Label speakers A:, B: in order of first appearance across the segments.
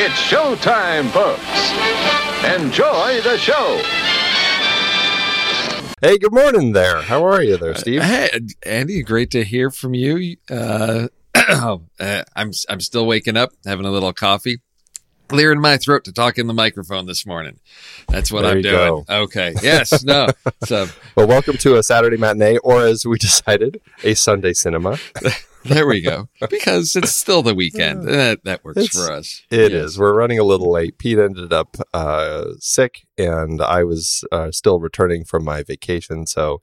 A: It's showtime, folks. Enjoy the show.
B: Hey, good morning there. How are you there, Steve?
C: Hey, Andy, great to hear from you. Uh, uh, I'm I'm still waking up, having a little coffee, clearing my throat to talk in the microphone this morning. That's what
B: There
C: I'm doing.
B: go.
C: Okay. Yes. No. So
B: Well, welcome to a Saturday matinee, or as we decided, a Sunday cinema.
C: there we go. Because it's still the weekend. That that works
B: It's-
C: for us.
B: It is. We're running a little late. Pete ended up uh, sick, and I was uh, still returning from my vacation, so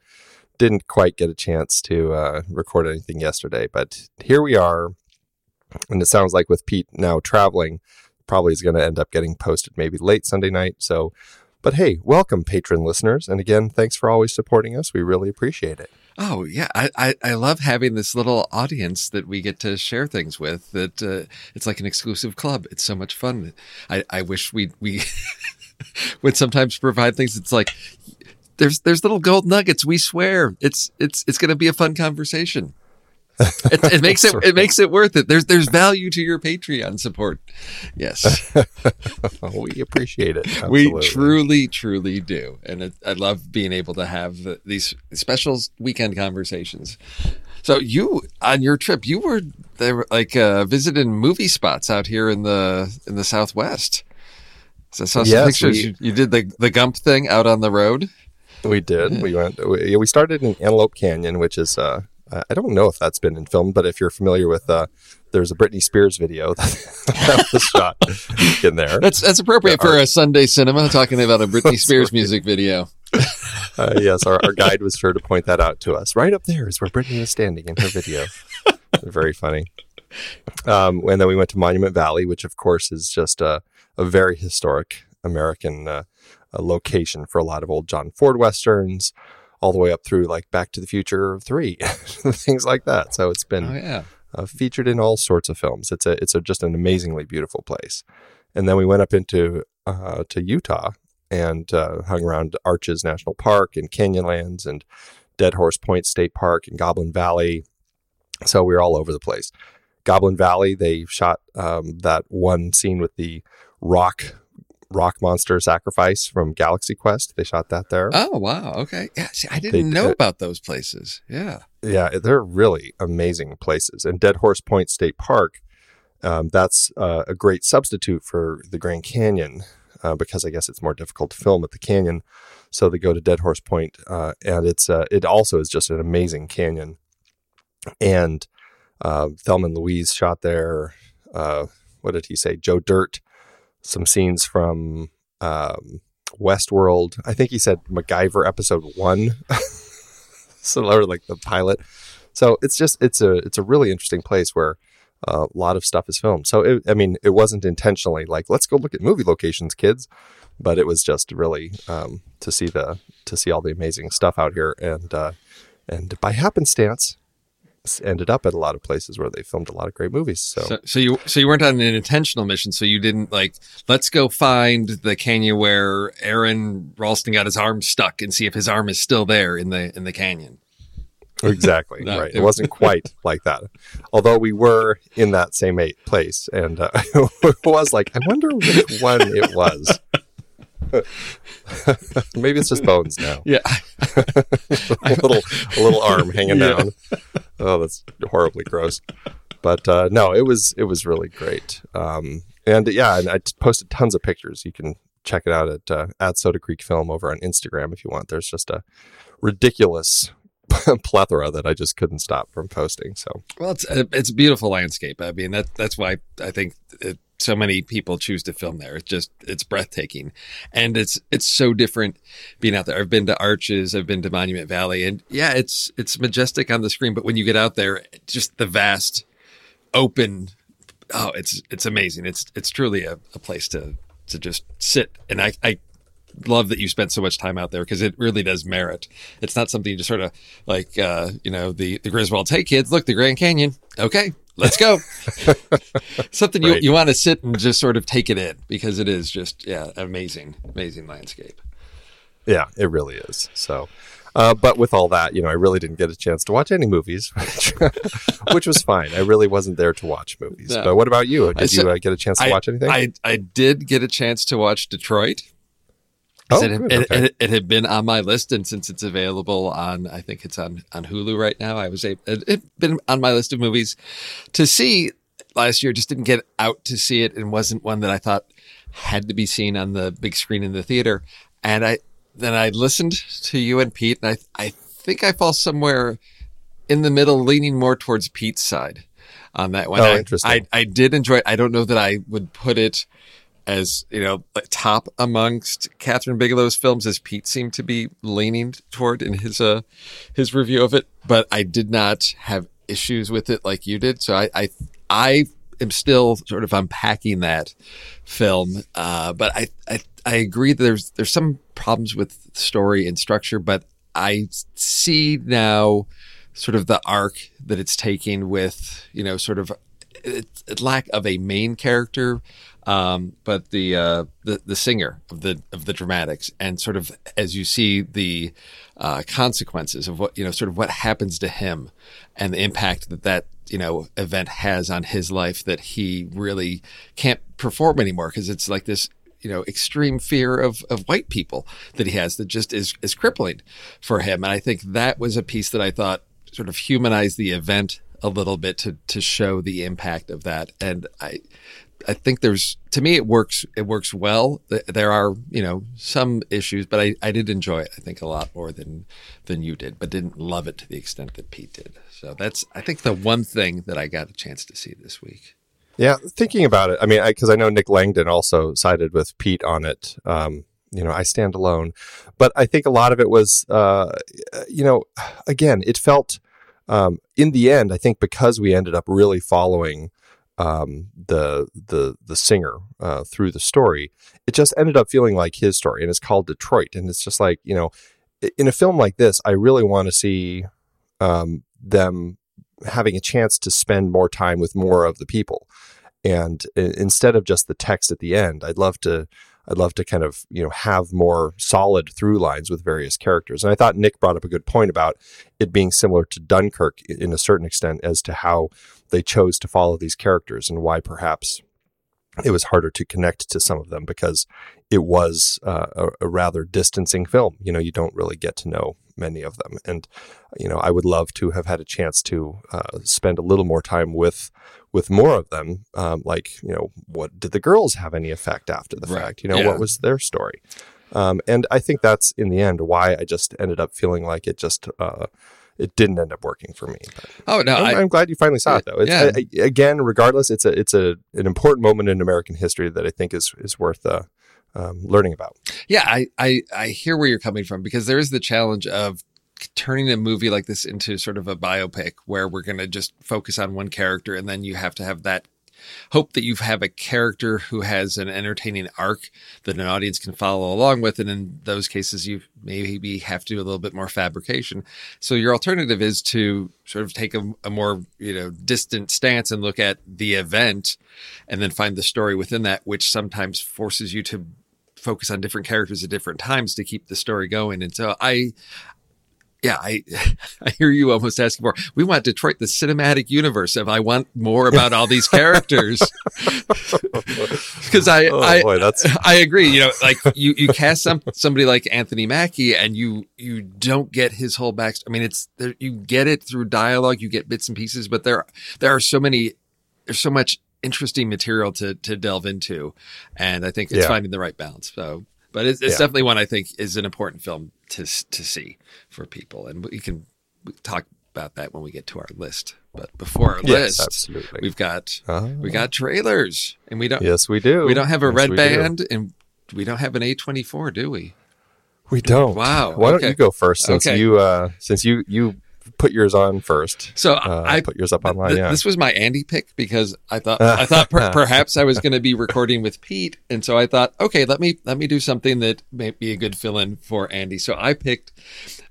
B: didn't quite get a chance to uh, record anything yesterday. But here we are, and it sounds like with Pete now traveling, probably is going to end up getting posted maybe late Sunday night. So, but hey, welcome, patron listeners, and again, thanks for always supporting us. We really appreciate it.
C: Oh yeah, I, I, I love having this little audience that we get to share things with. That uh, it's like an exclusive club. It's so much fun. I, I wish we we would sometimes provide things. It's like there's there's little gold nuggets. We swear it's it's it's going to be a fun conversation. It, it makes it
B: That's
C: it makes it worth it. There's there's value to your Patreon support. Yes,
B: we appreciate it.
C: we truly truly do, and it, I love being able to have the, these special weekend conversations. So you on your trip, you were there like uh, visiting movie spots out here in the in the Southwest. So I saw some
B: Yes,
C: pictures.
B: we-
C: you, you did the the Gump thing out on the road.
B: We did. We went. We, we started in Antelope Canyon, which is. Uh, I don't know if that's been in film, but if you're familiar with, uh, there's a Britney Spears video that, was shot in there.
C: That's that's appropriate for a Sunday cinema talking about a Britney Spears music video.
B: Uh, yes, our, our guide was sure to point that out to us. Right up there is where Britney is standing in her video. very funny. Um, and then we went to Monument Valley, which of course is just a, a very historic American uh, uh location for a lot of old John Ford westerns, all the way up through like Back to the Future Three, things like that. So it's been
C: Oh yeah.
B: uh, featured in all sorts of films. It's a it's a just an amazingly beautiful place. And then we went up into uh, to Utah and uh, hung around Arches National Park and Canyonlands and Dead Horse Point State Park and Goblin Valley. So we were all over the place. Goblin Valley, they shot um, that one scene with the rock rock monster sacrifice from Galaxy Quest. They shot that there.
C: Oh wow. Okay. Yeah. See, I didn't
B: They-
C: know
B: uh,
C: about those places. Yeah.
B: yeah, they're really amazing places. And Dead Horse Point State Park, um, that's uh, a great substitute for the Grand Canyon uh, because I guess it's more difficult to film at the canyon. So they go to Dead Horse Point, uh, and it's uh, it also is just an amazing canyon. And uh, Thelma and Louise shot there. Uh, what did he say? Joe Dirt. Some scenes from um, Westworld. I think he said MacGyver episode one. so or like the pilot. So it's just it's a it's a really interesting place where a lot of stuff is filmed. So it, I mean, it wasn't intentionally like let's go look at movie locations, kids, but it was just really um, to see the to see all the amazing stuff out here, and uh, and by happenstance, ended up at a lot of places where they filmed a lot of great movies. So,
C: So, so you so you weren't on an intentional mission. So you didn't like let's go find the canyon where Aron Ralston got his arm stuck and see if his arm is still there in the in the canyon.
B: exactly
C: No,
B: right.
C: it-
B: It wasn't quite like that, although we were in that same eight place, and uh, it was like I wonder which one it was. Maybe it's just bones now.
C: Yeah.
B: a little a little arm hanging
C: Yeah.
B: down. Oh, that's horribly gross. But uh, no, it was it was really great. Um, and yeah, and I posted tons of pictures. You can check it out at uh, at Soda Creek Film over on Instagram if you want. There's just a ridiculous plethora that I just couldn't stop from posting. So
C: Well, it's a, it's a beautiful landscape. I mean, that that's why I think it, so many people choose to film there. It's just it's breathtaking, and it's it's so different being out there. I've been to Arches, I've been to Monument Valley, and yeah, it's it's majestic on the screen. But when you get out there, just the vast, open, oh, it's it's amazing. It's it's truly a, a place to to just sit. And I I love that you spent so much time out there because it really does merit. It's not something you just sort of like, uh, you know, the, the Griswolds, hey kids, look, the Grand Canyon. Okay, let's go. something you,
B: Right.
C: you want to sit and just sort of take it in because it is just, yeah, amazing, amazing landscape.
B: yeah, it really is. So. Uh, but with all that, you know, I really didn't get a chance to watch any movies, which, which was fine. I really wasn't there to watch movies.
C: No.
B: But what about you? Did
C: so-
B: you uh, get a chance to
C: I,
B: watch anything?
C: I, I did get a chance to watch Detroit.
B: Oh,
C: it, had- it,
B: okay.
C: it, it had been on my list, and since it's available on, I think it's on on Hulu right now. I was a, it had been on my list of movies to see last year. Just didn't get out to see it, and wasn't one that I thought had to be seen on the big screen in the theater. And I then I listened to you and Pete, and I I think I fall somewhere in the middle, leaning more towards Pete's side on that one.
B: Oh,
C: I,
B: interesting.
C: I I did enjoy it. I don't know that I would put it as you know top amongst Kathryn Bigelow's films as Pete seemed to be leaning toward in his uh his review of it, but I did not have issues with it like you did. So I I I am still sort of unpacking that film, uh, but I I I agree that there's there's some problems with story and structure, but I see now sort of the arc that it's taking with you know sort of lack of a main character, um, but the uh, the the singer of the of the dramatics, and sort of as you see the uh, consequences of what you know, sort of what happens to him, and the impact that that you know event has on his life, that he really can't perform anymore because it's like this you know extreme fear of of white people that he has that just is is crippling for him, and I think that was a piece that I thought sort of humanized the event a little bit to to show the impact of that. And I I think there's to me it works it works well. There are you know some issues, but I, I did enjoy it. I think a lot more than than you did, but didn't love it to the extent that Pete did. So that's I think the one thing that I got a chance to see this week.
B: Yeah, thinking about it, I mean, because I, I, know Nick Langdon also sided with Pete on it. Um, you know, I stand alone, but I think a lot of it was, uh, you know, again, it felt um, in the end. I think because we ended up really following um, the the the singer uh, through the story, it just ended up feeling like his story, and it's called Detroit, and it's just like you know, in a film like this, I really want to see um, them having a chance to spend more time with more of the people, and instead of just the text at the end, I'd love to. I'd love to kind of you know have more solid through lines with various characters. And I thought Nick brought up a good point about it being similar to Dunkirk in a certain extent as to how they chose to follow these characters and why perhaps it was harder to connect to some of them because it was uh, a, a, rather distancing film. You know, you don't really get to know many of them, and you know, I would love to have had a chance to uh, spend a little more time with with more of them. Um, like, you know, what did the girls have any effect after the right. fact? You know, yeah. what was their story? Um, and I think that's in the end why I just ended up feeling like it just uh, it didn't end up working for me. But
C: oh no,
B: I'm, I, am glad you finally saw it though. It's, yeah. I, again, regardless, it's a it's a an important moment in American history that I think is is worth uh, um, learning about.
C: Yeah, I, I I hear where you're coming from because there is the challenge of turning a movie like this into sort of a biopic where we're going to just focus on one character and then you have to have that hope that you have a character who has an entertaining arc that an audience can follow along with. And in those cases, you maybe have to do a little bit more fabrication. So your alternative is to sort of take a, a more, you know, distant stance and look at the event and then find the story within that, which sometimes forces you to focus on different characters at different times to keep the story going. And so I, yeah, I I hear you almost asking for. We want Detroit the cinematic universe. If I want more about all these characters, because I oh, I boy, I agree. You know, like you you cast some somebody like Anthony Mackie, and you you don't get his whole back. I mean, it's you get it through dialogue, you get bits and pieces, but there there are so many. There's so much interesting material to to delve into, and I think it's yeah. finding the right balance. So but it's, it's yeah. definitely one I think is an important film to to see for people, and we can talk about that when we get to our list. But before our yes, list, absolutely. we've got oh. we got trailers, and we don't.
B: Yes, we do.
C: We don't have a
B: yes,
C: red band, do. and we don't have an A twenty four, do we?
B: We don't.
C: Wow.
B: Why okay. don't you go first since okay. you uh since you you put yours on first.
C: So uh, I
B: put yours up online. Th-
C: yeah. This was my Andy pick because I thought I thought per- perhaps I was going to be recording with Pete, and so I thought, okay, let me let me do something that may be a good fill in for Andy. So I picked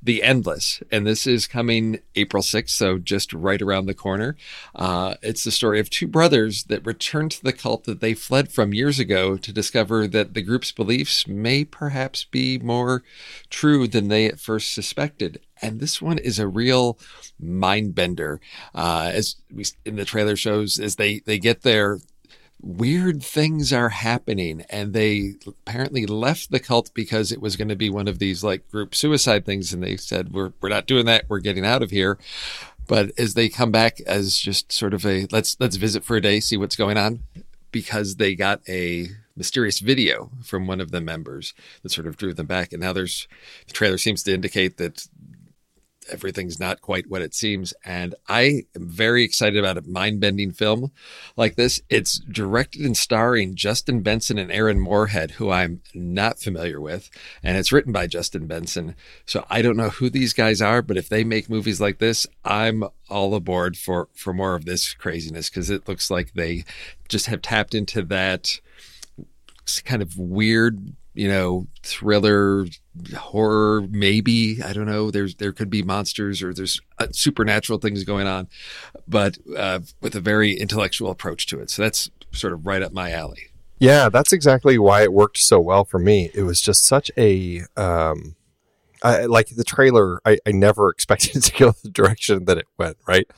C: The Endless, and this is coming April sixth, so just right around the corner. Uh, it's the story of two brothers that return to the cult that they fled from years ago to discover that the group's beliefs may perhaps be more true than they at first suspected and this one is a real mind bender. Uh, as we in the trailer shows, as they they get there, weird things are happening, and they apparently left the cult because it was going to be one of these like group suicide things, and they said we're we're not doing that. We're getting out of here. But as they come back as just sort of a let's let's visit for a day, see what's going on, because they got a mysterious video from one of the members that sort of drew them back. And now there's the trailer seems to indicate that everything's not quite what it seems. And I am very excited about a mind bending film like this. It's directed and starring Justin Benson and Aaron Moorhead, who I'm not familiar with. And it's written by Justin Benson. So I don't know who these guys are, but if they make movies like this, I'm all aboard for, for more of this craziness because it looks like they just have tapped into that kind of weird you know, thriller, horror, maybe. I don't know. There's there could be monsters or there's uh, supernatural things going on, but uh, with a very intellectual approach to it. So that's sort of right up my alley.
B: Yeah, that's exactly why it worked so well for me. It was just such a um, I, like the trailer. I, I never expected it to go the direction that it went. Right.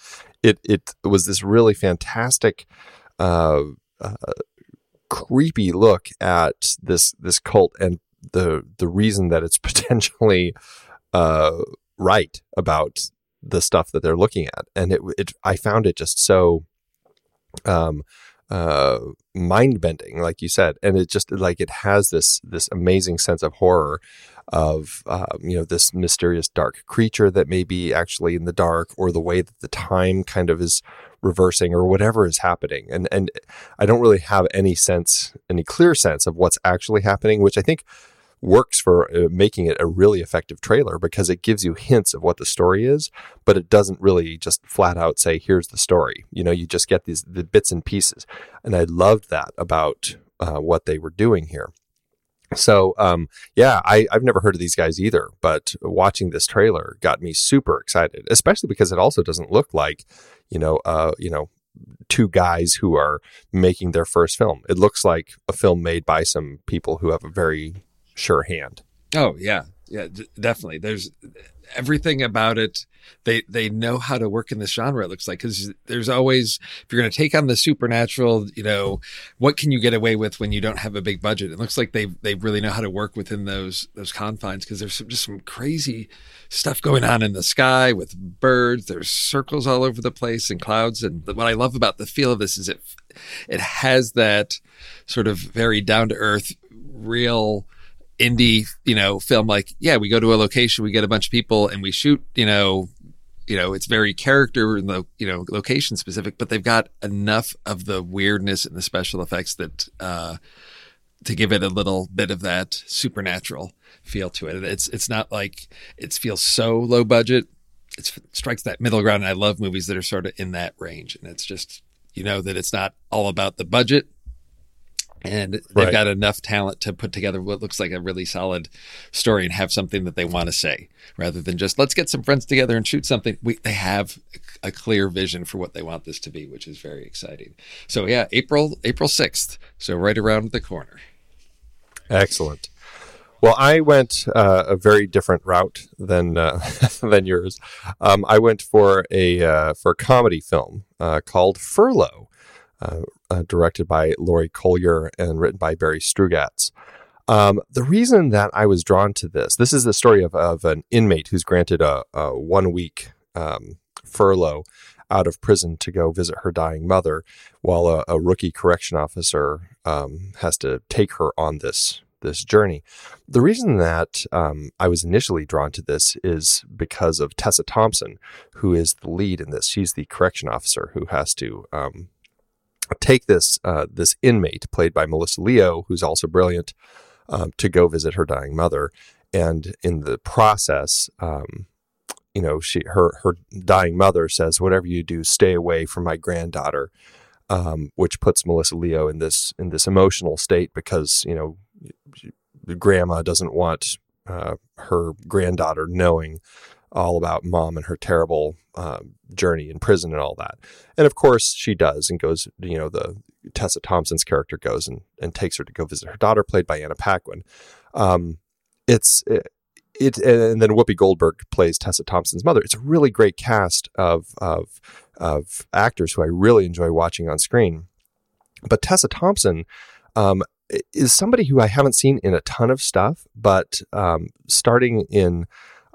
B: It it was this really fantastic. Uh, uh, creepy look at this this cult and the the reason that it's potentially uh, right about the stuff that they're looking at, and it, it I found it just so um uh mind bending like you said. And it just like it has this this amazing sense of horror of um, you know this mysterious dark creature that may be actually in the dark or the way that the time kind of is reversing or whatever is happening and and I don't really have any sense any clear sense of what's actually happening which I think works for uh, making it a really effective trailer because it gives you hints of what the story is, but it doesn't really just flat out say, here's the story. You know, you just get these the bits and pieces. And I loved that about uh, what they were doing here. So, um, yeah, I, I've never heard of these guys either, but watching this trailer got me super excited, especially because it also doesn't look like, you know, uh, you know, two guys who are making their first film. It looks like a film made by some people who have a very sure hand.
C: Oh yeah, yeah, d- definitely. There's everything about it. They they know how to work in this genre. It looks like because there's always if you're going to take on the supernatural, you know, what can you get away with when you don't have a big budget? It looks like they they really know how to work within those those confines because there's some, just some crazy stuff going on in the sky with birds. There's circles all over the place and clouds. And what I love about the feel of this is it it has that sort of very down to earth, real indie, you know, film like, yeah, we go to a location, we get a bunch of people and we shoot, you know, you know, it's very character and the, you know, location specific, but they've got enough of the weirdness and the special effects that, uh, to give it a little bit of that supernatural feel to it. It's, it's not like it feels so low budget. It's, it strikes that middle ground. And I love movies that are sort of in that range. And it's just, you know, that it's not all about the budget and they've right. got enough talent to put together what looks like a really solid story and have something that they want to say rather than just let's get some friends together and shoot something. We, they have a clear vision for what they want this to be which is very exciting. So yeah april april 6th so right around the corner.
B: Excellent. Well, I went uh, a very different route than uh, than yours. Um, I went for a uh, for a comedy film uh, called Furlough, uh, uh, directed by Laurie Collyer and written by Barry Strugatz. Um, the reason that I was drawn to this, this is the story of, of an inmate who's granted a, a one week um, furlough out of prison to go visit her dying mother, while a, a rookie correction officer um, has to take her on this this journey. The reason that um, I was initially drawn to this is because of Tessa Thompson, who is the lead in this. She's the correction officer who has to um, take this uh, this inmate played by Melissa Leo, who's also brilliant, um, to go visit her dying mother, and in the process, um, you know, she her her dying mother says, "Whatever you do, stay away from my granddaughter," um, which puts Melissa Leo in this in this emotional state because you know, grandma doesn't want uh, her granddaughter knowing all about mom and her terrible uh, journey in prison and all that. And of course, she does and goes, you know, the Tessa Thompson's character goes and, and takes her to go visit her daughter, played by Anna Paquin. Um, it's it, it, and then Whoopi Goldberg plays Tessa Thompson's mother. It's a really great cast of of of actors who I really enjoy watching on screen. But Tessa Thompson um, is somebody who I haven't seen in a ton of stuff, but um, starting in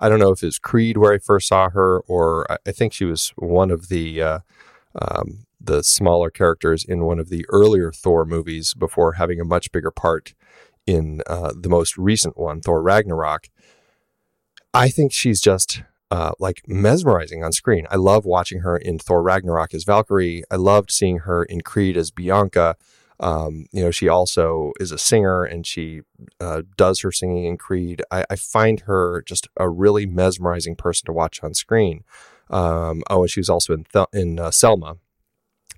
B: I don't know if it's Creed where I first saw her, or I think she was one of the uh, um, the smaller characters in one of the earlier Thor movies before having a much bigger part in uh, the most recent one, Thor Ragnarok. I think she's just uh, like mesmerizing on screen. I love watching her in Thor Ragnarok as Valkyrie. I loved seeing her in Creed as Bianca. Um, you know, she also is a singer and she uh, does her singing in Creed. I, I, find her just a really mesmerizing person to watch on screen. Um, oh, and she was also in Th- in uh, Selma,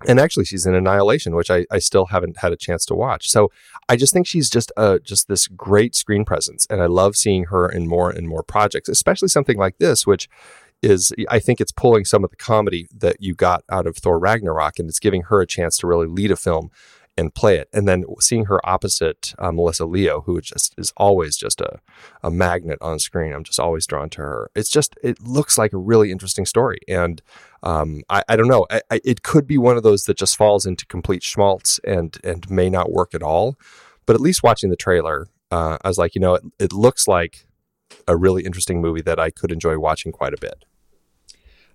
B: and actually she's in Annihilation, which I, I still haven't had a chance to watch. So I just think she's just uh, just this great screen presence, and I love seeing her in more and more projects, especially something like this, which is I think it's pulling some of the comedy that you got out of Thor Ragnarok, and it's giving her a chance to really lead a film and play it. And then seeing her opposite uh, Melissa Leo, who just is always just a, a magnet on screen. I'm just always drawn to her. It's just, it looks like a really interesting story. And um, I, I, don't know, I, I, it could be one of those that just falls into complete schmaltz and, and may not work at all. But at least watching the trailer, uh, I was like, you know, it, it looks like a really interesting movie that I could enjoy watching quite a bit.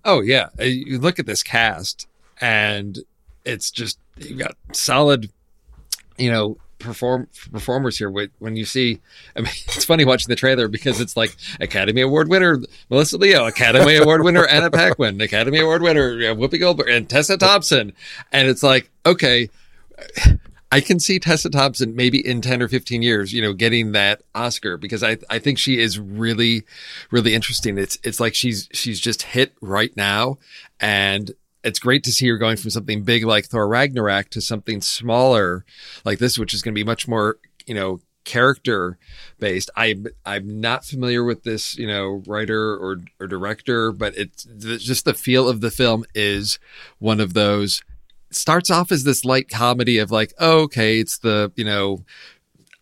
C: Oh yeah, Uh, you look at this cast, and it's just you've got solid, you know, perform performers here. When you see, I mean, it's funny watching the trailer because it's like Academy Award winner Melissa Leo, Academy Award winner Anna Paquin, Academy Award winner Whoopi Goldberg, and Tessa Thompson, and it's like okay. I can see Tessa Thompson maybe in 10 or 15 years, you know, getting that Oscar because I, I think she is really, really interesting. It's, it's like she's, she's just hit right now. And it's great to see her going from something big like Thor Ragnarok to something smaller like this, which is going to be much more, you know, character based. I'm I'm not familiar with this, you know, writer or or director, but it's just the feel of the film is one of those starts off as this light comedy of like, oh, okay, it's the, you know,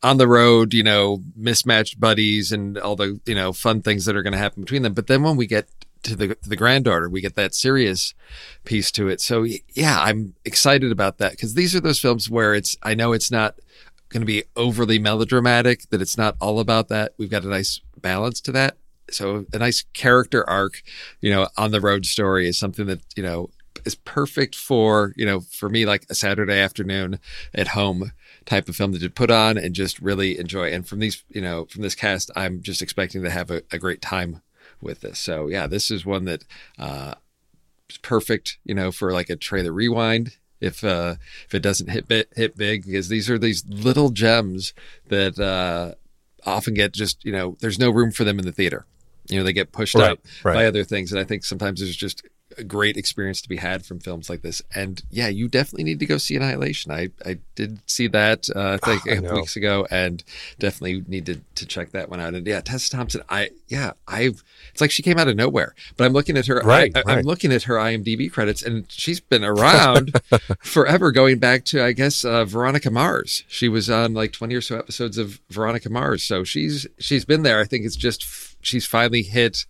C: on the road, you know, mismatched buddies and all the, you know, fun things that are going to happen between them. But then when we get to the to the granddaughter, we get that serious piece to it. So yeah, I'm excited about that because these are those films where it's I know it's not going to be overly melodramatic, that it's not all about that. We've got a nice balance to that. So a nice character arc, you know, on the road story is something that, you know, is perfect for you know for me like a Saturday afternoon at home type of film that to put on and just really enjoy. And from these you know from this cast, I'm just expecting to have a, a great time with this. So yeah, this is one that uh, is perfect you know for like a trailer rewind if uh if it doesn't hit bit, hit big because these are these little gems that uh often get just you know there's no room for them in the theater you know they get pushed
B: Right,
C: out
B: right.
C: by other things and i think sometimes there's just a great experience to be had from films like this. And yeah you definitely need to go see annihilation. I i did see that uh, i think
B: I
C: a couple weeks ago and definitely need to, to check that one out. And yeah tessa thompson i yeah i've it's like she came out of nowhere but i'm looking at her
B: Right,
C: I, i'm
B: right.
C: looking at her imdb credits and she's been around forever going back to i guess uh, veronica mars. She was on like 20 or so episodes of veronica mars. So she's she's been there. I think it's just she's finally hit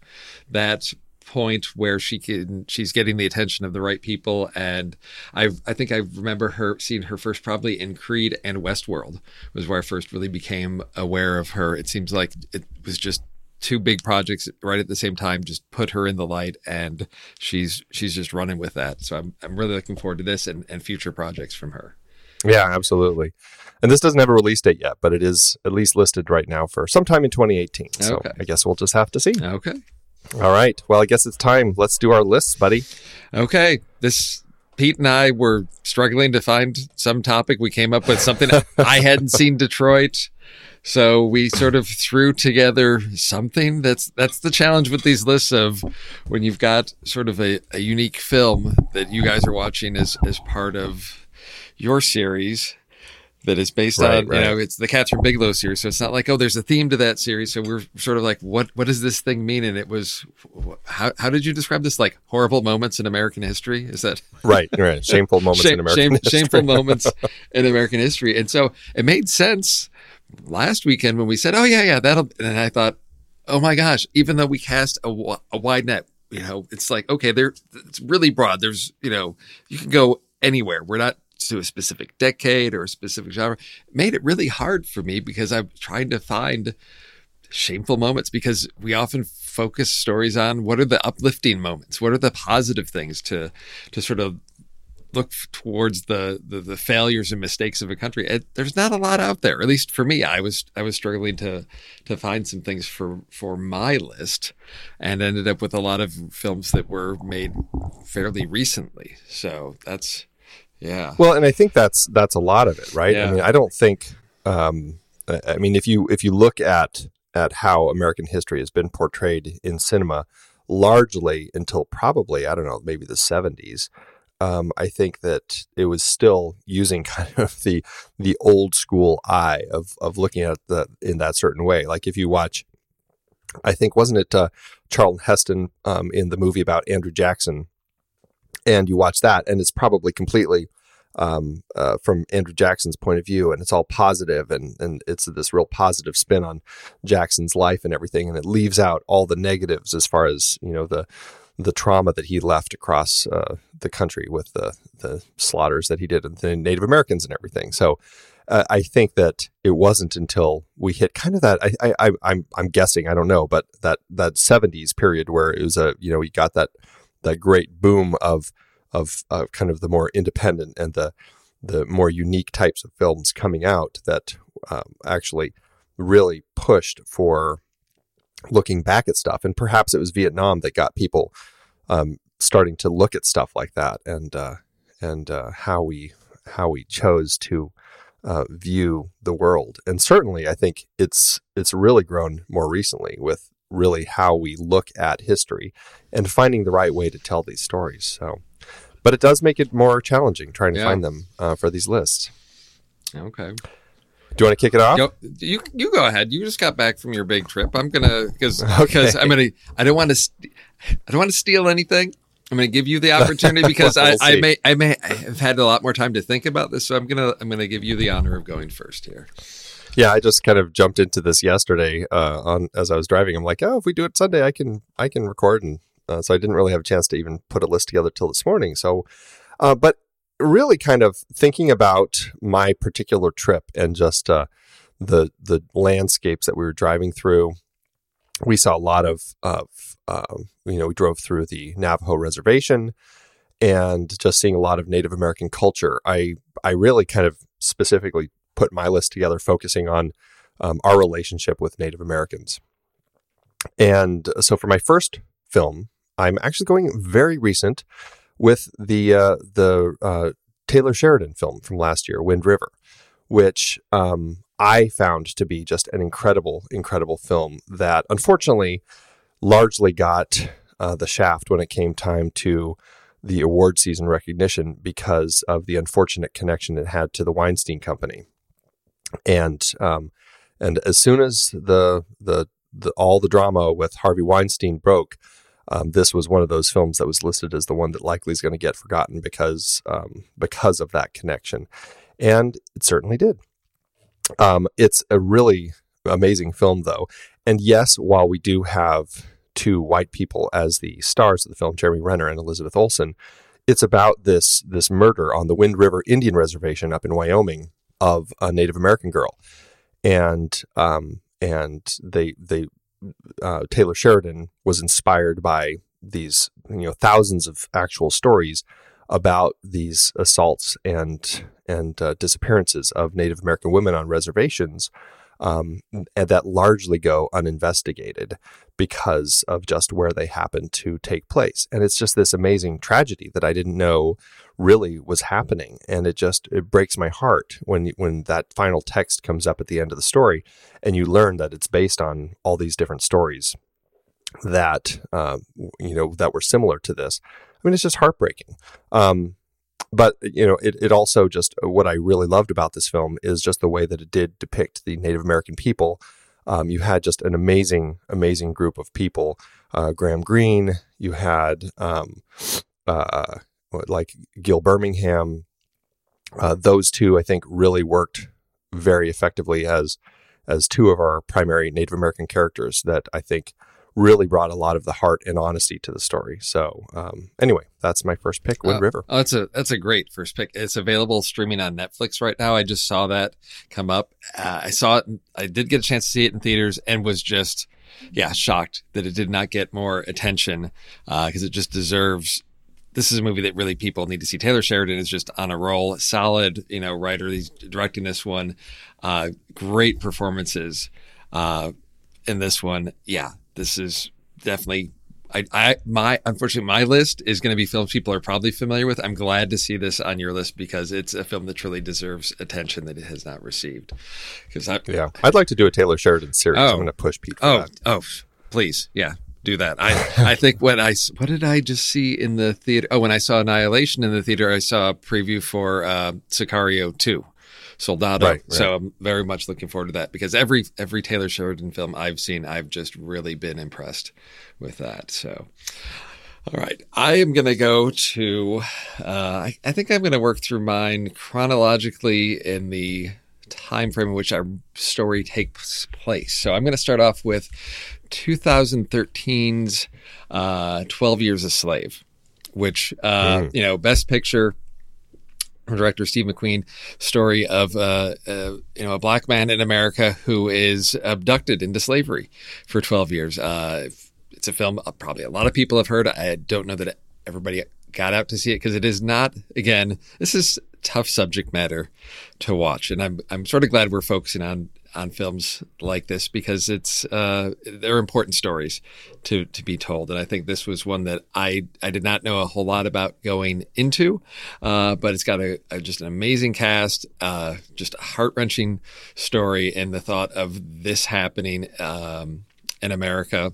C: that point where she can she's getting the attention of the right people and i i think i remember her seeing her first probably in creed and westworld was where i first really became aware of her it seems like it was just two big projects right at the same time just put her in the light and she's she's just running with that so i'm, I'm really looking forward to this and, and future projects from her
B: Yeah, absolutely. And this doesn't have a release date yet, but it is at least listed right now for sometime in 2018. So
C: Okay.
B: I guess we'll just have to see.
C: okay
B: All right. Well, I guess it's time. Let's do our lists, buddy.
C: Okay, this Pete and I were struggling to find some topic. We came up with something I hadn't seen Detroit. So we sort of threw together something that's that's the challenge with these lists of when you've got sort of a, a unique film that you guys are watching as as part of your series that is based
B: Right,
C: on
B: right.
C: you know it's the Kathryn Bigelow series. So it's not like oh there's a theme to that series. So we're sort of like what what does this thing mean? And it was how how did you describe this like horrible moments in American history? Is that
B: Right. Right. Shameful moments in
C: Shame-
B: American
C: shame-
B: history.
C: shameful moments in American history? And so it made sense last weekend when we said oh yeah yeah that'll and I thought oh my gosh even though we cast a, a wide net you know it's like okay there it's really broad there's you know you can go anywhere we're not to a specific decade or a specific genre made it really hard for me because i'm trying to find shameful moments because we often focus stories on what are the uplifting moments what are the positive things to to sort of look towards the, the the failures and mistakes of a country. It, there's not a lot out there at least for me. I was i was struggling to to find some things for for my list and ended up with a lot of films that were made fairly recently. So that's yeah
B: Well, and I think that's that's a lot of it, right?
C: Yeah.
B: I mean, I don't think. Um, I mean, if you if you look at at how American history has been portrayed in cinema, largely until probably I don't know, maybe the seventies. Um, I think that it was still using kind of the the old school eye of of looking at the in that certain way. Like if you watch, I think wasn't it uh, Charlton Heston um, in the movie about Andrew Jackson, and you watch that, and it's probably completely um, uh, from Andrew Jackson's point of view, and it's all positive, and and it's this real positive spin on Jackson's life and everything, and it leaves out all the negatives as far as you know the the trauma that he left across uh, the country with the the slaughters that he did of the Native Americans and everything. So. Uh, I think that it wasn't until we hit kind of that. I, I, I'm, I'm guessing. I don't know, but that that '70s period where it was a, you know, we got that that great boom of of kind of the more independent and the the more unique types of films coming out that um, actually really pushed for looking back at stuff. And perhaps it was Vietnam that got people um, starting to look at stuff like that and uh, and uh, how we how we chose to uh, view the world. And certainly, I think it's it's really grown more recently with really how we look at history and finding the right way to tell these stories. So, but it does make it more challenging trying to
C: Yeah.
B: find them uh, for these lists.
C: Okay.
B: Do you want to kick it off?
C: Go, you you go ahead. You just got back from your big trip. I'm gonna because
B: Okay.
C: because I'm gonna. I don't want to. St- I don't want to steal anything. I'm gonna give you the opportunity because I,
B: We'll
C: I
B: see.
C: may I may have had a lot more time to think about this. So I'm gonna I'm gonna give you the honor of going first here.
B: Yeah, I just kind of jumped into this yesterday uh, on as I was driving. I'm like, oh, if we do it Sunday, I can I can record, and uh, so I didn't really have a chance to even put a list together till this morning. So, uh, but really, kind of thinking about my particular trip and just uh, the the landscapes that we were driving through. We saw a lot of of um, you know we drove through the Navajo reservation and just seeing a lot of Native American culture. I I really kind of specifically put my list together focusing on um, our relationship with Native Americans. And so for my first film, I'm actually going very recent with the uh, the uh, Taylor Sheridan film from last year, Wind River, which um, I found to be just an incredible, incredible film that unfortunately largely got uh, the shaft when it came time to the award season recognition because of the unfortunate connection it had to the Weinstein Company. And um, and as soon as the, the the all the drama with Harvey Weinstein broke, um, this was one of those films that was listed as the one that likely is going to get forgotten because um, because of that connection, and it certainly did. Um, it's a really amazing film, though, and yes, while we do have two white people as the stars of the film, Jeremy Renner and Elizabeth Olsen, it's about this this murder on the Wind River Indian Reservation up in Wyoming of a Native American girl, and um, and they they uh, Taylor Sheridan was inspired by these you know thousands of actual stories about these assaults and and uh, disappearances of Native American women on reservations, um, and that largely go uninvestigated because of just where they happen to take place. And it's just this amazing tragedy that I didn't know really was happening, and it just it breaks my heart when when that final text comes up at the end of the story, and you learn that it's based on all these different stories that uh, you know that were similar to this. I mean, it's just heartbreaking. Um, but you know, it, it also just what I really loved about this film is just the way that it did depict the Native American people. Um, you had just an amazing, amazing group of people. Uh, Graham Greene. You had um, uh, like Gil Birmingham. Uh, those two, I think, really worked very effectively as as two of our primary Native American characters that I think really brought a lot of the heart and honesty to the story. So um, anyway, that's my first pick, Wind
C: Oh,
B: River.
C: Oh, that's a that's a great first pick. It's available streaming on Netflix right now. I just saw that come up. Uh, I saw it. I did get a chance to see it in theaters and was just yeah shocked that it did not get more attention because it just deserves. This is a movie that really people need to see. Taylor Sheridan is just on a roll, solid, you know, writer. He's directing this one. Uh, great performances uh, in this one. Yeah, this is definitely I, I, my, unfortunately, my list is going to be films people are probably familiar with. I'm glad to see this on your list because it's a film that truly deserves attention that it has not received. Because I,
B: Yeah, I'd like to do a Taylor Sheridan series.
C: Oh.
B: I'm going to push people.
C: Oh,
B: that.
C: oh, please, yeah, do that. I, I think when I, what did I just see in the theater? Oh, when I saw Annihilation in the theater, I saw a preview for uh, Sicario 2. Soldado.
B: Right, right.
C: So I'm very much looking forward to that because every every Taylor Sheridan film I've seen, I've just really been impressed with that. So, all right, I am going to go to. Uh, I, I think I'm going to work through mine chronologically in the time frame in which our story takes place. So I'm going to start off with 2013's uh, 12 Years a Slave, which uh,
B: Mm.
C: you know, Best Picture from director Steve McQueen story of uh, uh, you know a black man in America who is abducted into slavery for 12 years. Uh, it's a film uh, probably a lot of people have heard. I don't know that everybody got out to see it because it is not again this is tough subject matter to watch and i'm i'm sort of glad we're focusing on on films like this because it's uh they're important stories to to be told and i think this was one that i i did not know a whole lot about going into uh but it's got a, a just an amazing cast uh just a heart-wrenching story and the thought of this happening um in america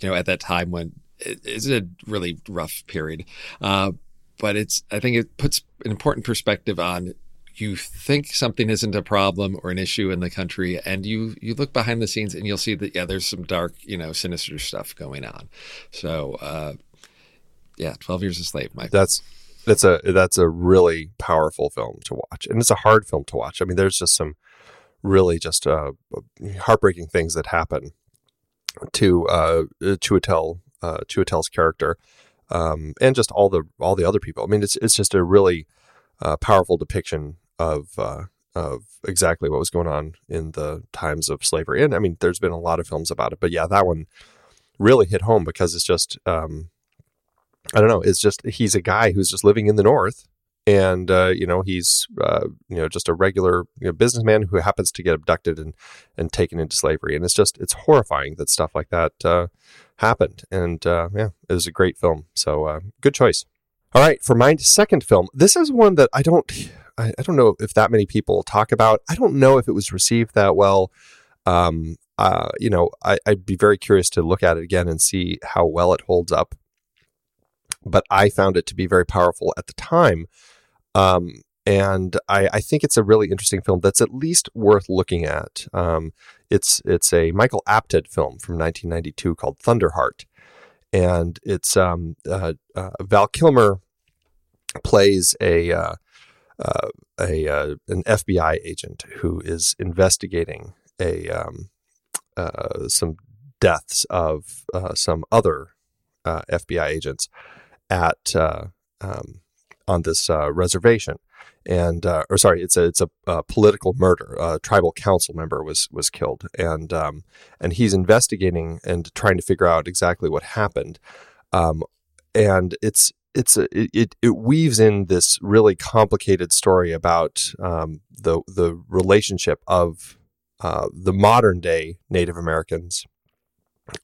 C: you know at that time when it, it's a really rough period. Uh, but it's, I think it puts an important perspective on you think something isn't a problem or an issue in the country and you you look behind the scenes and you'll see that yeah there's some dark you know sinister stuff going on. So uh yeah 12 years a slave my
B: that's that's a that's a really powerful film to watch and it's a hard film to watch. I mean there's just some really just uh heartbreaking things that happen to uh Chiwetel uh, Chiwetel's character, um, and just all the all the other people. I mean, it's it's just a really uh, powerful depiction of uh, of exactly what was going on in the times of slavery. And I mean, there's been a lot of films about it, but yeah, that one really hit home because it's just um, I don't know. It's just he's a guy who's just living in the North, and uh, you know he's uh, you know just a regular you know, businessman who happens to get abducted and and taken into slavery, and it's just it's horrifying that stuff like that uh, happened. And uh, yeah, it was a great film. So good choice. All right, for my second film, this is one that I don't I, don't know if that many people talk about. I don't know if it was received that well. Um, uh, you know, I, I'd be very curious to look at it again and see how well it holds up. But I found it to be very powerful at the time. Um, and I, I, think it's a really interesting film that's at least worth looking at. Um, it's it's a Michael Apted film from 1992 called Thunderheart, and it's um, uh, uh, Val Kilmer plays a uh, uh a uh, an FBI agent who is investigating a um, uh, some deaths of some other FBI agents at um, on this reservation and uh, or sorry, it's a it's a, political murder. A tribal council member was was killed, and um, and he's investigating and trying to figure out exactly what happened. Um, and it's it's a, it it weaves in this really complicated story about um, the the relationship of uh, the modern day Native Americans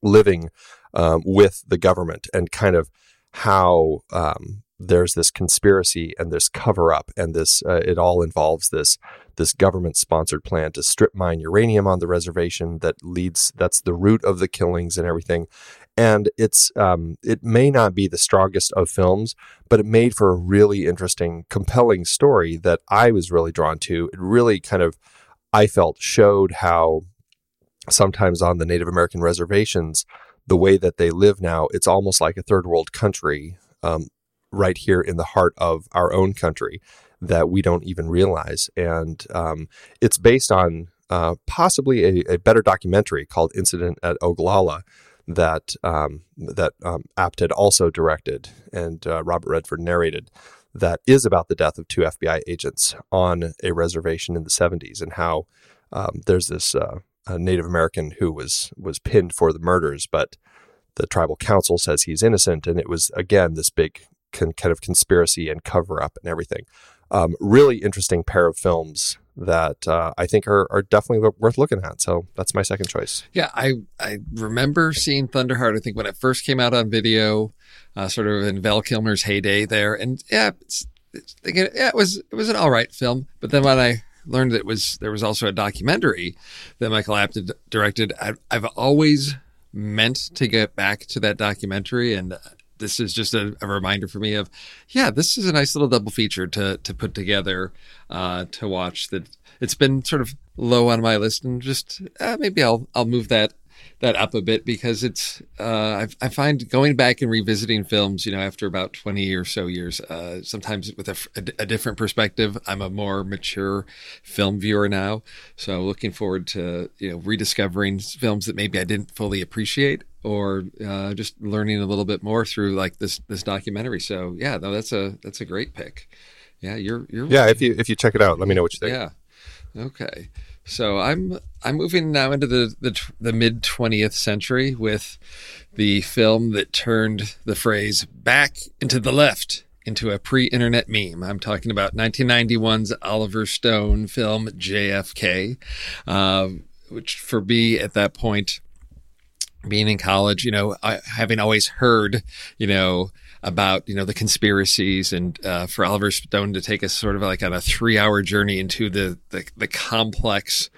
B: living um, with the government and kind of how um, there's this conspiracy and this cover up and this uh, it all involves this this government sponsored plan to strip mine uranium on the reservation that leads that's the root of the killings and everything. And it's um, it may not be the strongest of films but it made for a really interesting compelling story that i was really drawn to. It really kind of i felt showed how sometimes on the native american reservations the way that they live now it's almost like a third world country um, right here in the heart of our own country that we don't even realize. And um, it's based on uh, possibly a, a, better documentary called Incident at Oglala that um, that um, Apted also directed and uh, Robert Redford narrated. That is about the death of two FBI agents on a reservation in the 70s and how um, there's this uh, Native American who was was pinned for the murders, but the tribal council says he's innocent, and it was again this big kind of conspiracy and cover up and everything. Um, really interesting pair of films that uh, I think are, are definitely worth looking at. So that's my second choice.
C: Yeah, I I remember seeing Thunderheart. I think when it first came out on video, uh, sort of in Val Kilmer's heyday there, and yeah, it's, it's, yeah, it was it was an all right film. But then when I learned that it was there was also a documentary that Michael Apted directed, I, I've always meant to get back to that documentary and this is just a, a, reminder for me of, yeah, this is a nice little double feature to to put together uh, to watch. That it's been sort of low on my list, and just uh, maybe I'll I'll move that that up a bit because it's uh, I, I, find going back and revisiting films, you know, after about twenty or so years, uh, sometimes with a, a, a, different perspective. I'm a more mature film viewer now, so looking forward to you know rediscovering films that maybe I didn't fully appreciate or uh, just learning a little bit more through like this this documentary. So yeah, no, that's a that's a great pick. Yeah, you're you're
B: yeah. If you if you check it out, let me know what you think.
C: Yeah. Okay. So I'm I'm moving now into the the, the mid 20th century with the film that turned the phrase "back into the left" into a pre-internet meme. I'm talking about 1991's Oliver Stone film JFK, uh, which for me at that point, being in college, you know, I, having always heard, you know about you know the conspiracies and uh, for Oliver Stone to take us sort of like on a three hour journey into the, the, the complex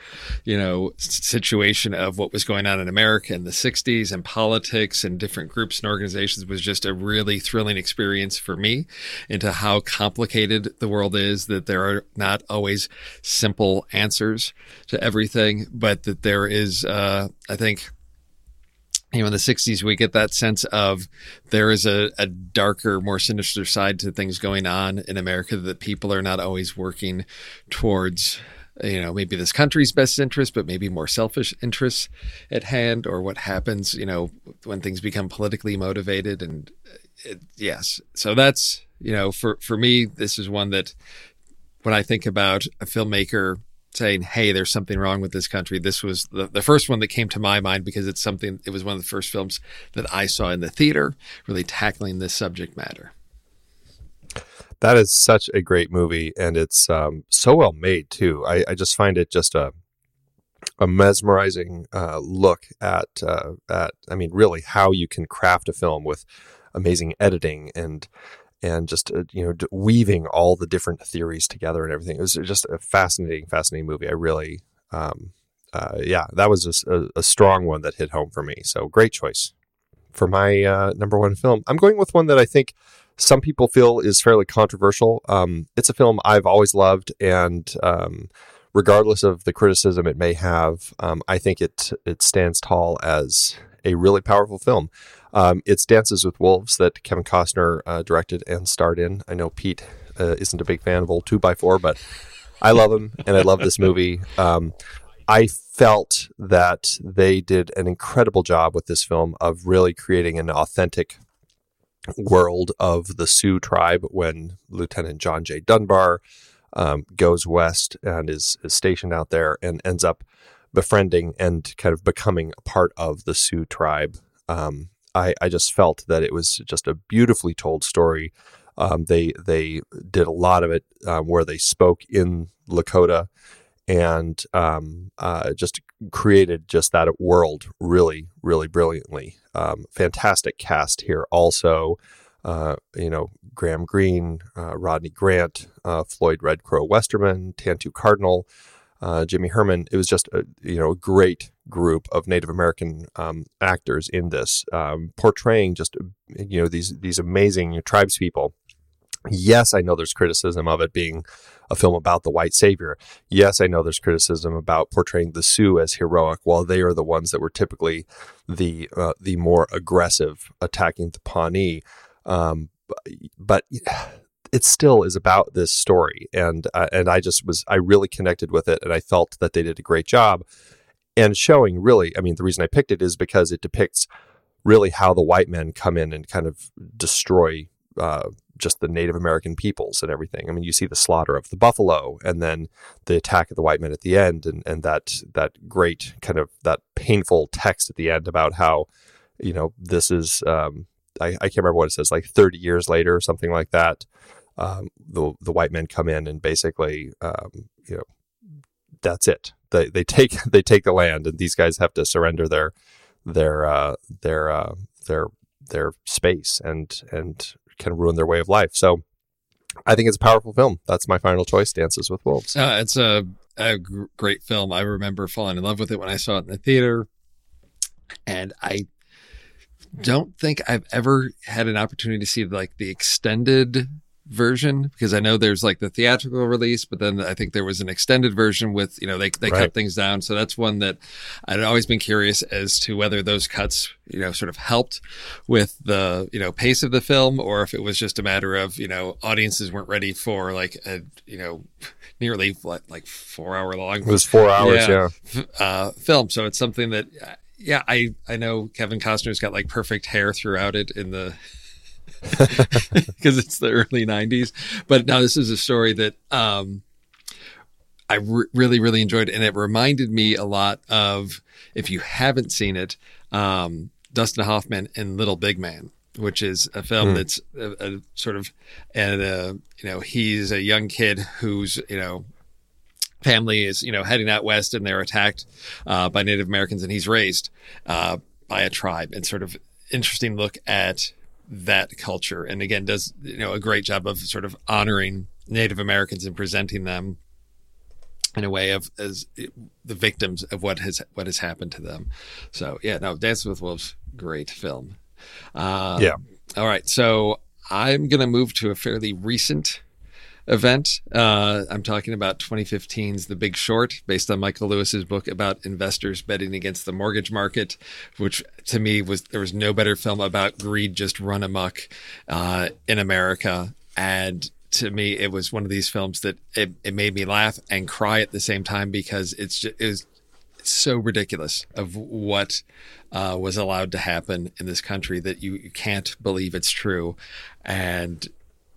C: you know situation of what was going on in America in the 60s and politics and different groups and organizations was just a really thrilling experience for me into how complicated the world is that there are not always simple answers to everything but that there is uh, I think you know, in the 60s, we get that sense of there is a, a darker, more sinister side to things going on in America that people are not always working towards, you know, maybe this country's best interest, but maybe more selfish interests at hand, or what happens, you know, when things become politically motivated. And uh, it, yes, so that's, you know, for, for me, this is one that when I think about a filmmaker saying, "Hey, there's something wrong with this country." This was the, the first one that came to my mind because it's something. It was one of the first films that I saw in the theater, really tackling this subject matter.
B: That is such a great movie, and it's um, so well made too. I, I, just find it just a a mesmerizing uh, look at uh, at. I mean, really, how you can craft a film with amazing editing and and just uh, you know weaving all the different theories together and everything. It was just a fascinating, fascinating movie. I really, um, uh, yeah, that was a, a, strong one that hit home for me. So great choice for my uh, number one film. I'm going with one that I think some people feel is fairly controversial. Um, it's a film I've always loved, and um, regardless of the criticism it may have, um, I think it it stands tall as a really powerful film. Um, it's Dances with Wolves that Kevin Costner uh, directed and starred in. I know Pete uh, isn't a big fan of old 2x4, but I love him and I love this movie. Um, I felt that they did an incredible job with this film of really creating an authentic world of the Sioux tribe when Lieutenant John J. Dunbar um, goes west and is, is stationed out there and ends up befriending and kind of becoming a part of the Sioux tribe. Um, I, I just felt that it was just a beautifully told story. Um, they they did a lot of it um, where they spoke in Lakota and um, uh, just created just that world really really brilliantly. Um, fantastic cast here also. Uh, you know Graham Greene, uh, Rodney Grant, uh, Floyd Red Crow Westerman, Tantoo Cardinal uh, Jimmy Herman. It was just a you know a great group of Native American um, actors in this, um, portraying just you know these these amazing tribes people. Yes, I know there's criticism of it being a film about the white savior. Yes, I know there's criticism about portraying the Sioux as heroic, while they are the ones that were typically the uh, the more aggressive, attacking the Pawnee. Um, but it still is about this story, and uh, and I just was I really connected with it, and I felt that they did a great job, and showing really. I mean, the reason I picked it is because it depicts really how the white men come in and kind of destroy uh, just the Native American peoples and everything. I mean, you see the slaughter of the buffalo, and then the attack of the white men at the end, and and that that great kind of that painful text at the end about how you know this is. Um, I, I can't remember what it says, like 30 years later or something like that um, the the white men come in and basically um, you know that's it. They they take they take the land, and these guys have to surrender their their uh, their uh, their their space and and can ruin their way of life. So I think it's a powerful film. That's my final choice. Dances with Wolves.
C: Uh, it's a, a great film. I remember falling in love with it when I saw it in the theater, and I don't think I've ever had an opportunity to see like the extended version because I know there's like the theatrical release, but then I think there was an extended version with, you know, they, they right. cut things down. So that's one that I'd always been curious as to whether those cuts, you know, sort of helped with the, you know, pace of the film or if it was just a matter of, you know, audiences weren't ready for like a, you know, nearly what, like four hour long.
B: It was four hours. Yeah.
C: yeah. Uh, film. So it's something that, yeah, I, I know Kevin Costner's got like perfect hair throughout it in the, because it's the early 90s. But now this is a story that um, I re- really, really enjoyed. And it reminded me a lot of, if you haven't seen it, um, Dustin Hoffman in Little Big Man, which is a film
B: Hmm.
C: that's a, a sort of, and, uh, you know, he's a young kid who's, you know, family is, you know, heading out west and they're attacked uh, by Native Americans and he's raised uh, by a tribe and sort of interesting look at that culture. And again, does, you know, a great job of sort of honoring Native Americans and presenting them in a way of as the victims of what has what has happened to them. So yeah, no, Dance with Wolves, great film. Uh,
B: Yeah.
C: All right, so I'm gonna move to a fairly recent event. Uh, I'm talking about 2015's The Big Short, based on Michael Lewis's book about investors betting against the mortgage market, which to me was there was no better film about greed just run amok uh, in America. And to me, it was one of these films that it, it made me laugh and cry at the same time because it's just, it was so ridiculous of what uh, was allowed to happen in this country that you, you can't believe it's true. And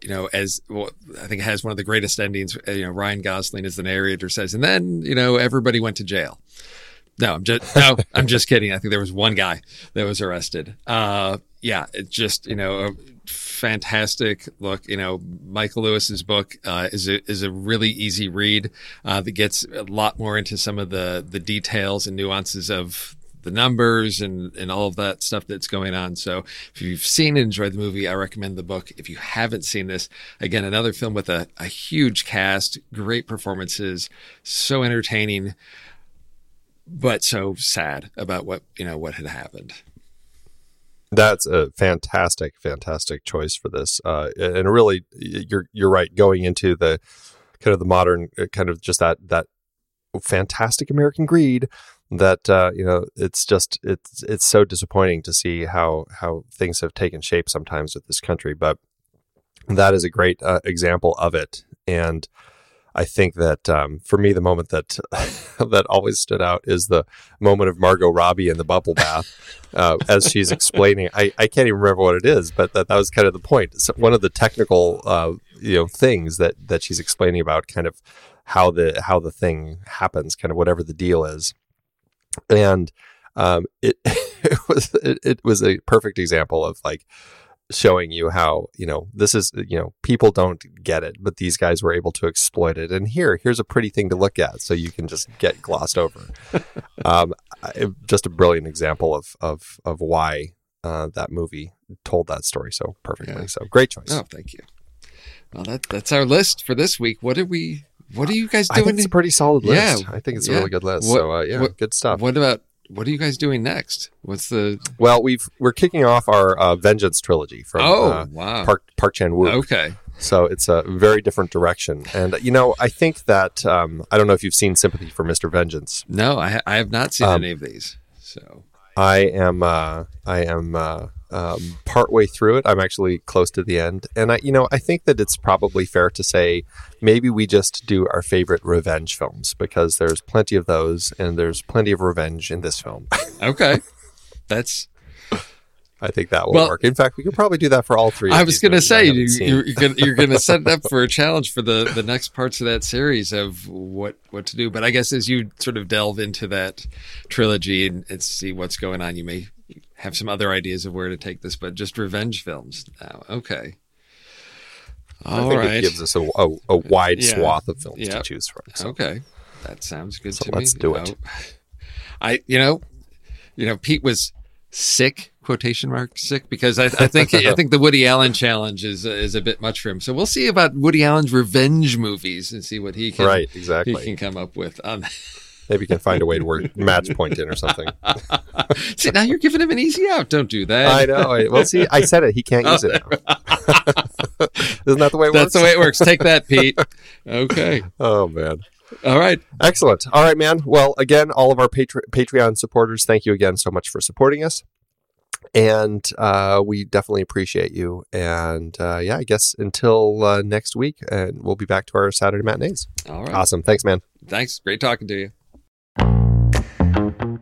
C: you know, as well, I think it has one of the greatest endings. uh, You know, Ryan Gosling as the narrator says, and then you know everybody went to jail. No, I'm just no, I'm just kidding. I think there was one guy that was arrested. Uh, yeah, it just you know a fantastic look. You know, Michael Lewis's book uh, is a, is a really easy read uh, that gets a lot more into some of the the details and nuances of the numbers and, and all of that stuff that's going on. So if you've seen and enjoyed the movie, I recommend the book. If you haven't seen this, again, another film with a, a huge cast, great performances, so entertaining, but so sad about what, you know, what had happened.
B: That's a fantastic, fantastic choice for this. Uh, and really, you're you're right. Going into the kind of the modern, uh, kind of just that that fantastic American greed. That uh, you know, it's just it's it's so disappointing to see how how things have taken shape sometimes with this country. But that is a great uh, example of it. And I think that um, for me, the moment that that always stood out is the moment of Margot Robbie in the bubble bath uh, as she's explaining. I, I can't even remember what it is, but that, that was kind of the point. So one of the technical uh, you know things that that she's explaining about kind of how the how the thing happens, kind of whatever the deal is, and um, it it was it, it was a perfect example of like showing you how you know this is you know people don't get it but these guys were able to exploit it and here here's a pretty thing to look at so you can just get glossed over um, I- just a brilliant example of of of why uh, that movie told that story so perfectly
C: Yeah.
B: so great choice
C: Oh, thank you. Well, that, that's our list for this week. What did we, what are you guys doing?
B: I think it's a pretty solid list.
C: Yeah,
B: I think it's a
C: yeah.
B: really good list.
C: What-
B: so uh, yeah,
C: what-
B: good stuff.
C: what about, what are you guys doing next? What's the,
B: well, we've we're kicking off our uh, Vengeance trilogy from
C: oh,
B: uh,
C: wow.
B: Park Park Chan Wook.
C: Okay.
B: So it's a very different direction. And, you know, I think that, um, I don't know if you've seen Sympathy for Mr. Vengeance.
C: No, I, I have not seen
B: Um,
C: any of these. So,
B: I am, uh, I am, uh, um, partway through it. I'm actually close to the end. And I, you know, I think that it's probably fair to say maybe we just do our favorite revenge films because there's plenty of those and there's plenty of revenge in this film.
C: okay. That's,
B: I think that will
C: Well-
B: work. In fact, we could probably do that for all three. of
C: I was going to say, you,
B: seen.
C: you're, you're gonna, you're going to set it up for a challenge for the, the next parts of that series of what, what to do. But I guess as you sort of delve into that trilogy and, and see what's going on, you may have some other ideas of where to take this, but just revenge films now. Okay.
B: I
C: All
B: think
C: right.
B: it gives us a, a, a wide
C: Yeah.
B: swath of films
C: Yeah.
B: to choose from. So.
C: Okay, that sounds good
B: So
C: to
B: let's
C: me.
B: do it.
C: Oh, I, you know, you know, Pete was sick quotation mark sick because I, I think I think the Woody Allen challenge is is a bit much for him. So we'll see about Woody Allen's revenge movies and see what he can
B: Right, exactly he
C: can come up with. Um,
B: Maybe you can find a way to work match point in or something.
C: see, now you're giving him an easy out. Don't do that.
B: I know. I, well, see, I said it. He can't use it. Isn't that the way it
C: That's
B: works?
C: the way it works. Take that, Pete. Okay.
B: Oh man,
C: All right.
B: excellent. All right, man. Well, again, all of our Patre- Patreon supporters, thank you again so much for supporting us, and uh, we definitely appreciate you. And uh, yeah, I guess until uh, next week, and we'll be back to our Saturday matinees.
C: All right.
B: Awesome. Thanks, man.
C: Thanks. Great talking to you.